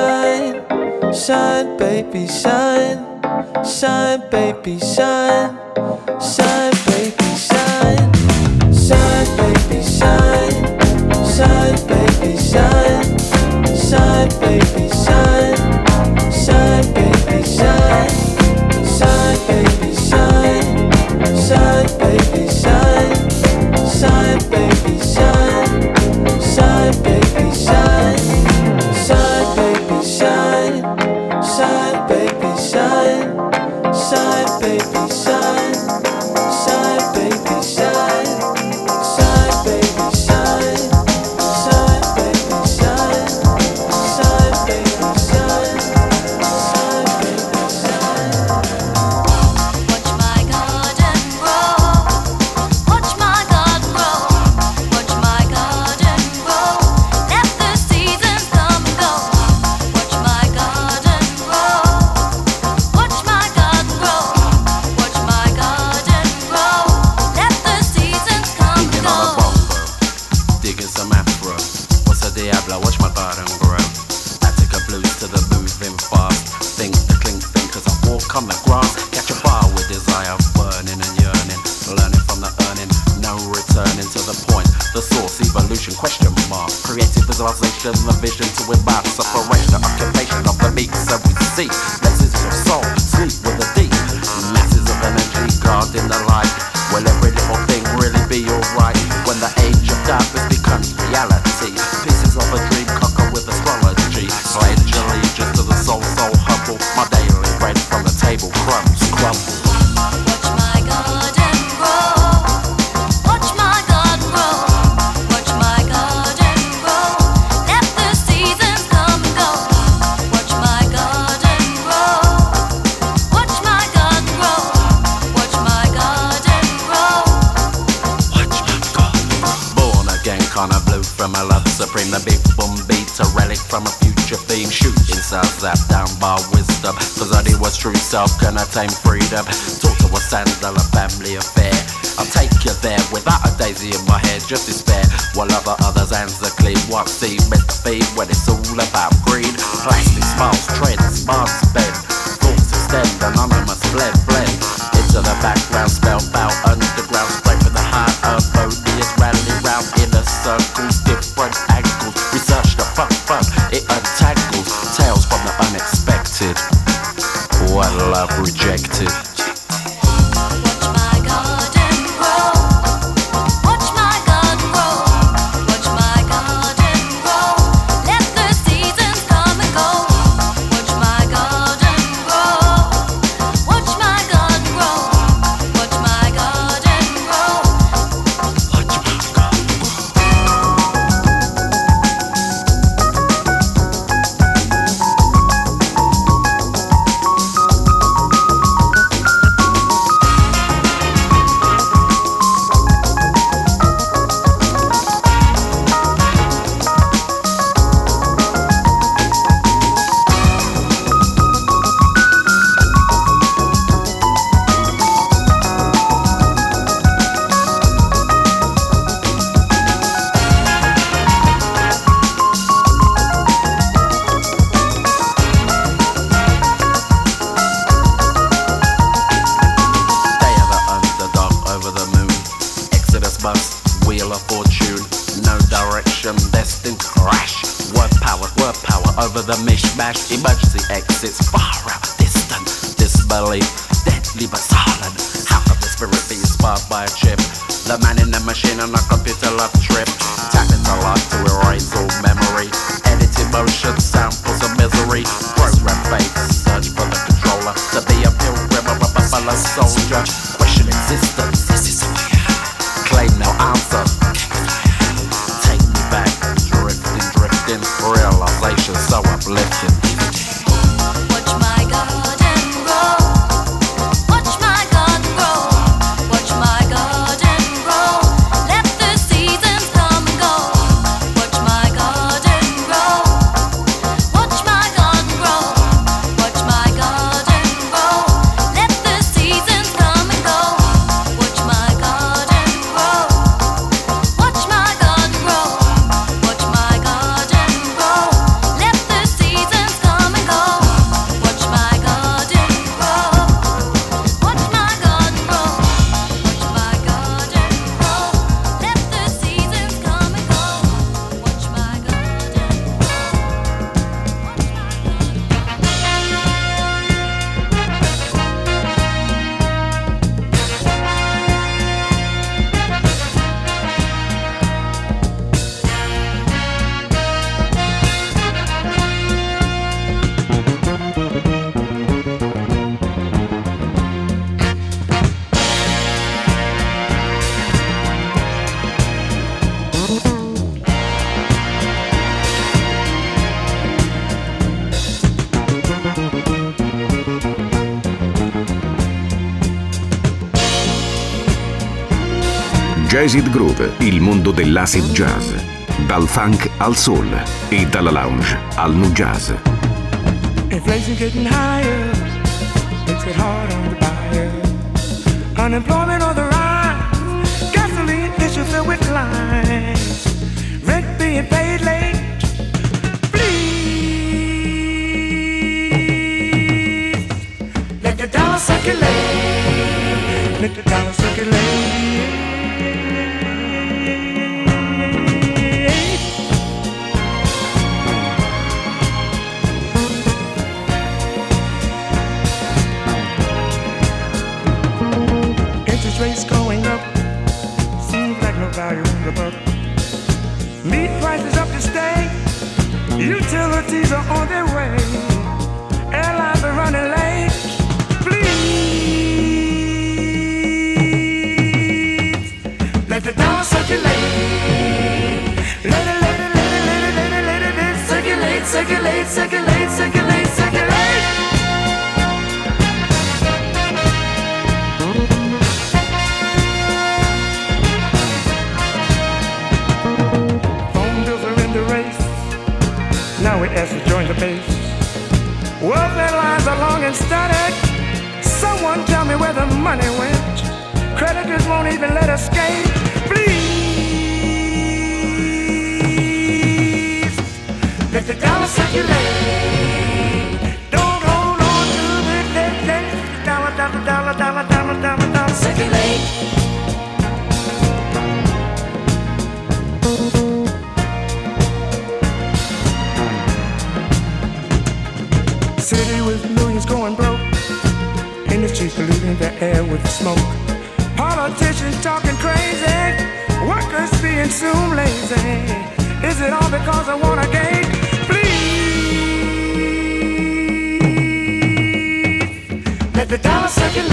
shine, shine, baby, shine, shine, baby, shine, shine, baby, shine, shine, baby, shine, shine, baby, shine, shine, baby, shine, shine, baby, shine, shine, baby, shine, shine, baby, shine, shine. Vision. same freedom. Talk to a sandal, a family affair. I'll take you there without a daisy in my head, just despair. While other others' hands are clean, what's the Jazzit Groove, il mondo dell'acid jazz. Dal funk al soul e dalla lounge al nu jazz. Inflation getting higher, makes it hard on the buyer. Unemployment on the rise, gasoline issues filled with lines. Rent being paid city with millions going broke. industries polluting the air with smoke. Politicians talking crazy. Workers being soon lazy. Is it all because I want a gain? Please let the dollar circulate.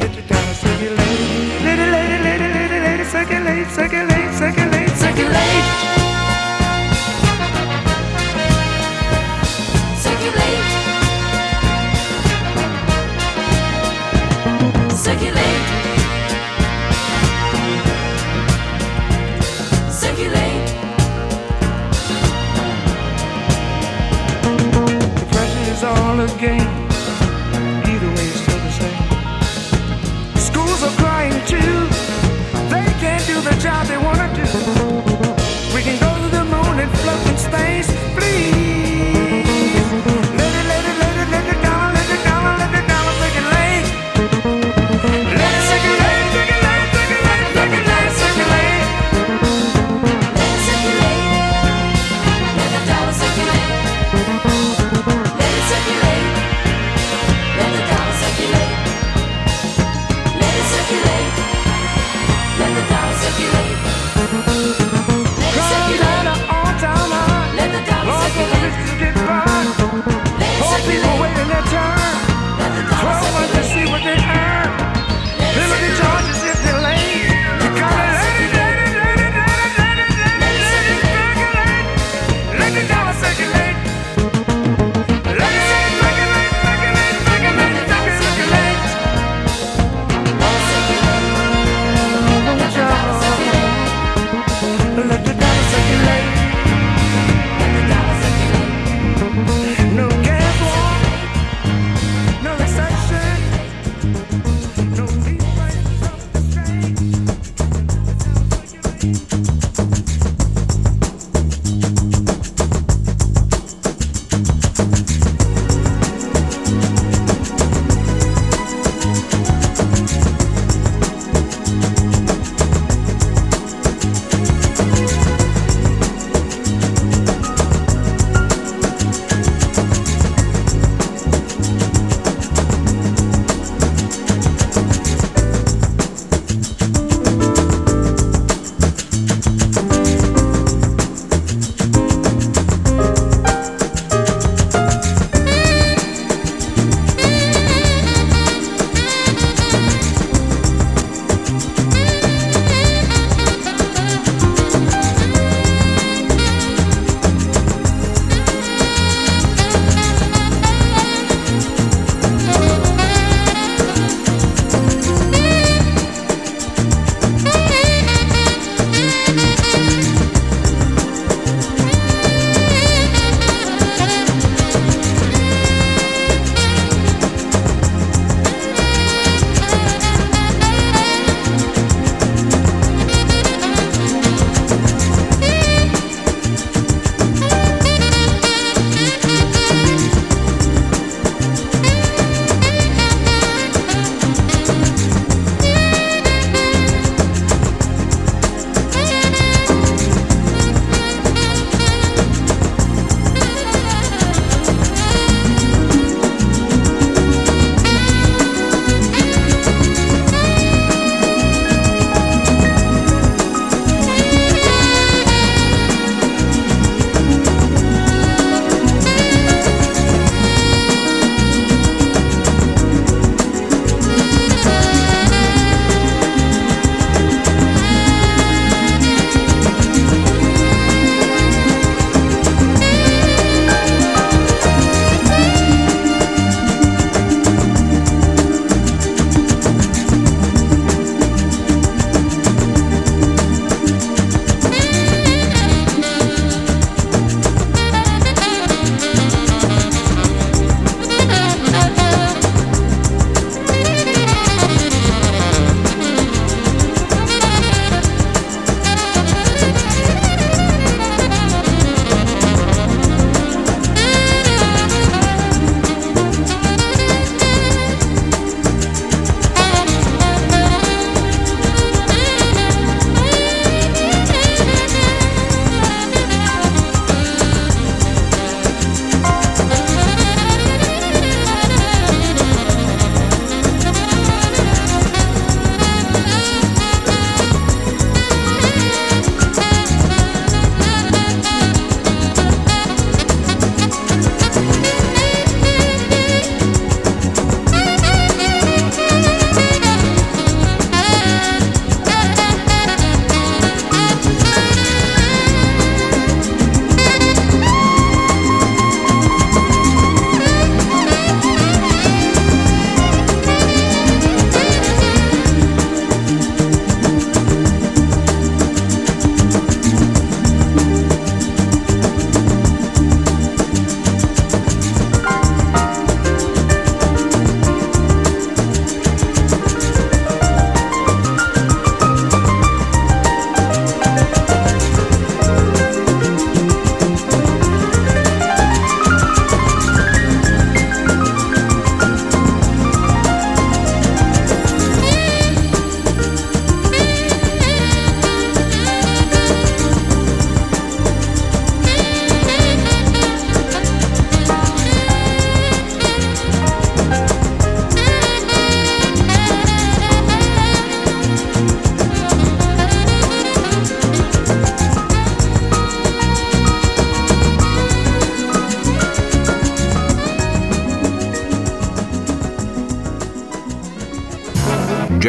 Let the dollar circulate. Lady, lady, lady, lady, lady, circulate, circulate, circulate, circulate. circulate.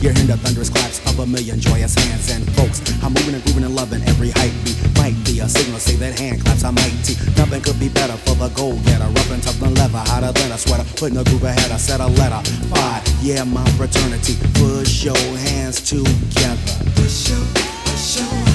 You're hearing the thunderous claps of a million joyous hands. And folks, I'm moving and grooving and loving every hype beat. Might be a signal, say that hand claps are mighty. Nothing could be better for the goal getter. Rough and tough than leather, hotter than a sweater. Putting a groove ahead, I said a letter. Five, yeah, my fraternity. Push your hands together. Push your, push your,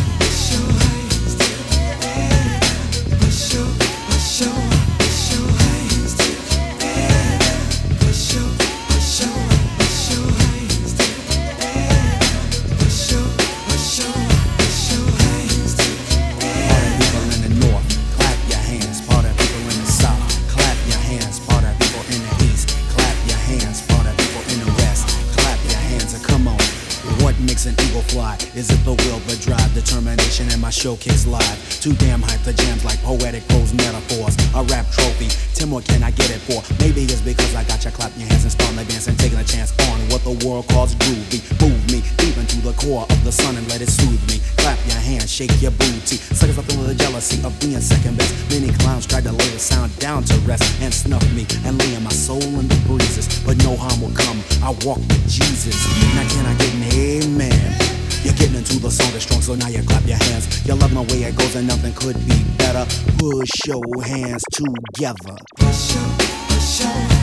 showcase live? Too damn hype the jams like poetic prose metaphors. A rap trophy, Tim, what can I get it for? Maybe it's because I got you clapping your hands and starting to dance and taking a chance on what the world calls groovy. Move me deep into the core of the sun and let it soothe me. Clap your hands, shake your booty. Suckers up into the jealousy of being second best. Many clowns tried to lay the sound down to rest and snuff me and lay my soul in the breezes. But no harm will come. I walk with Jesus. Now can I get an amen? You're getting into the song that's strong, so now you clap your hands. You love my way it goes, and nothing could be better. Push your hands together. Push your, push your,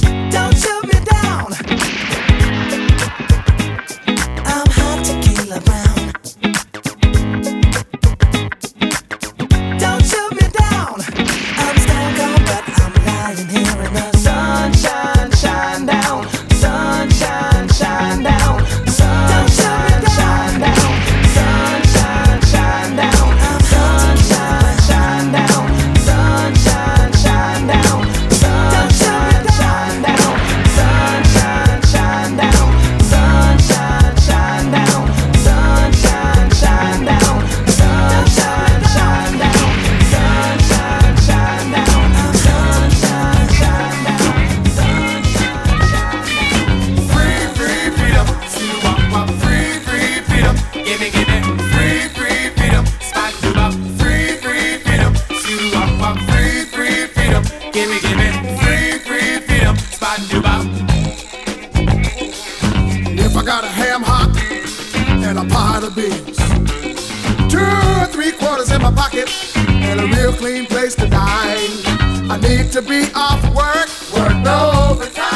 to be off work. Work no overtime.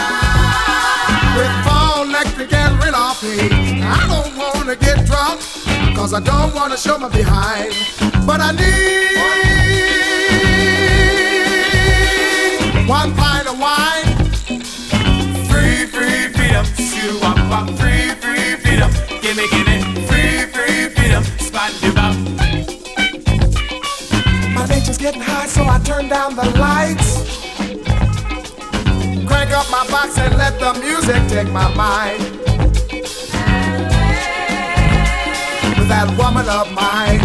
With phone electric and rent off me. I don't wanna get drunk, cause I don't wanna show my behind. But I need one pint of wine. Free, free freedom. Shoo, wop, wop. Free, free freedom. Gimme, gimme. Free, free freedom. Spot you up. My nature's getting high, so I turn down the lights off my box and let the music take my mind. With that woman of mine.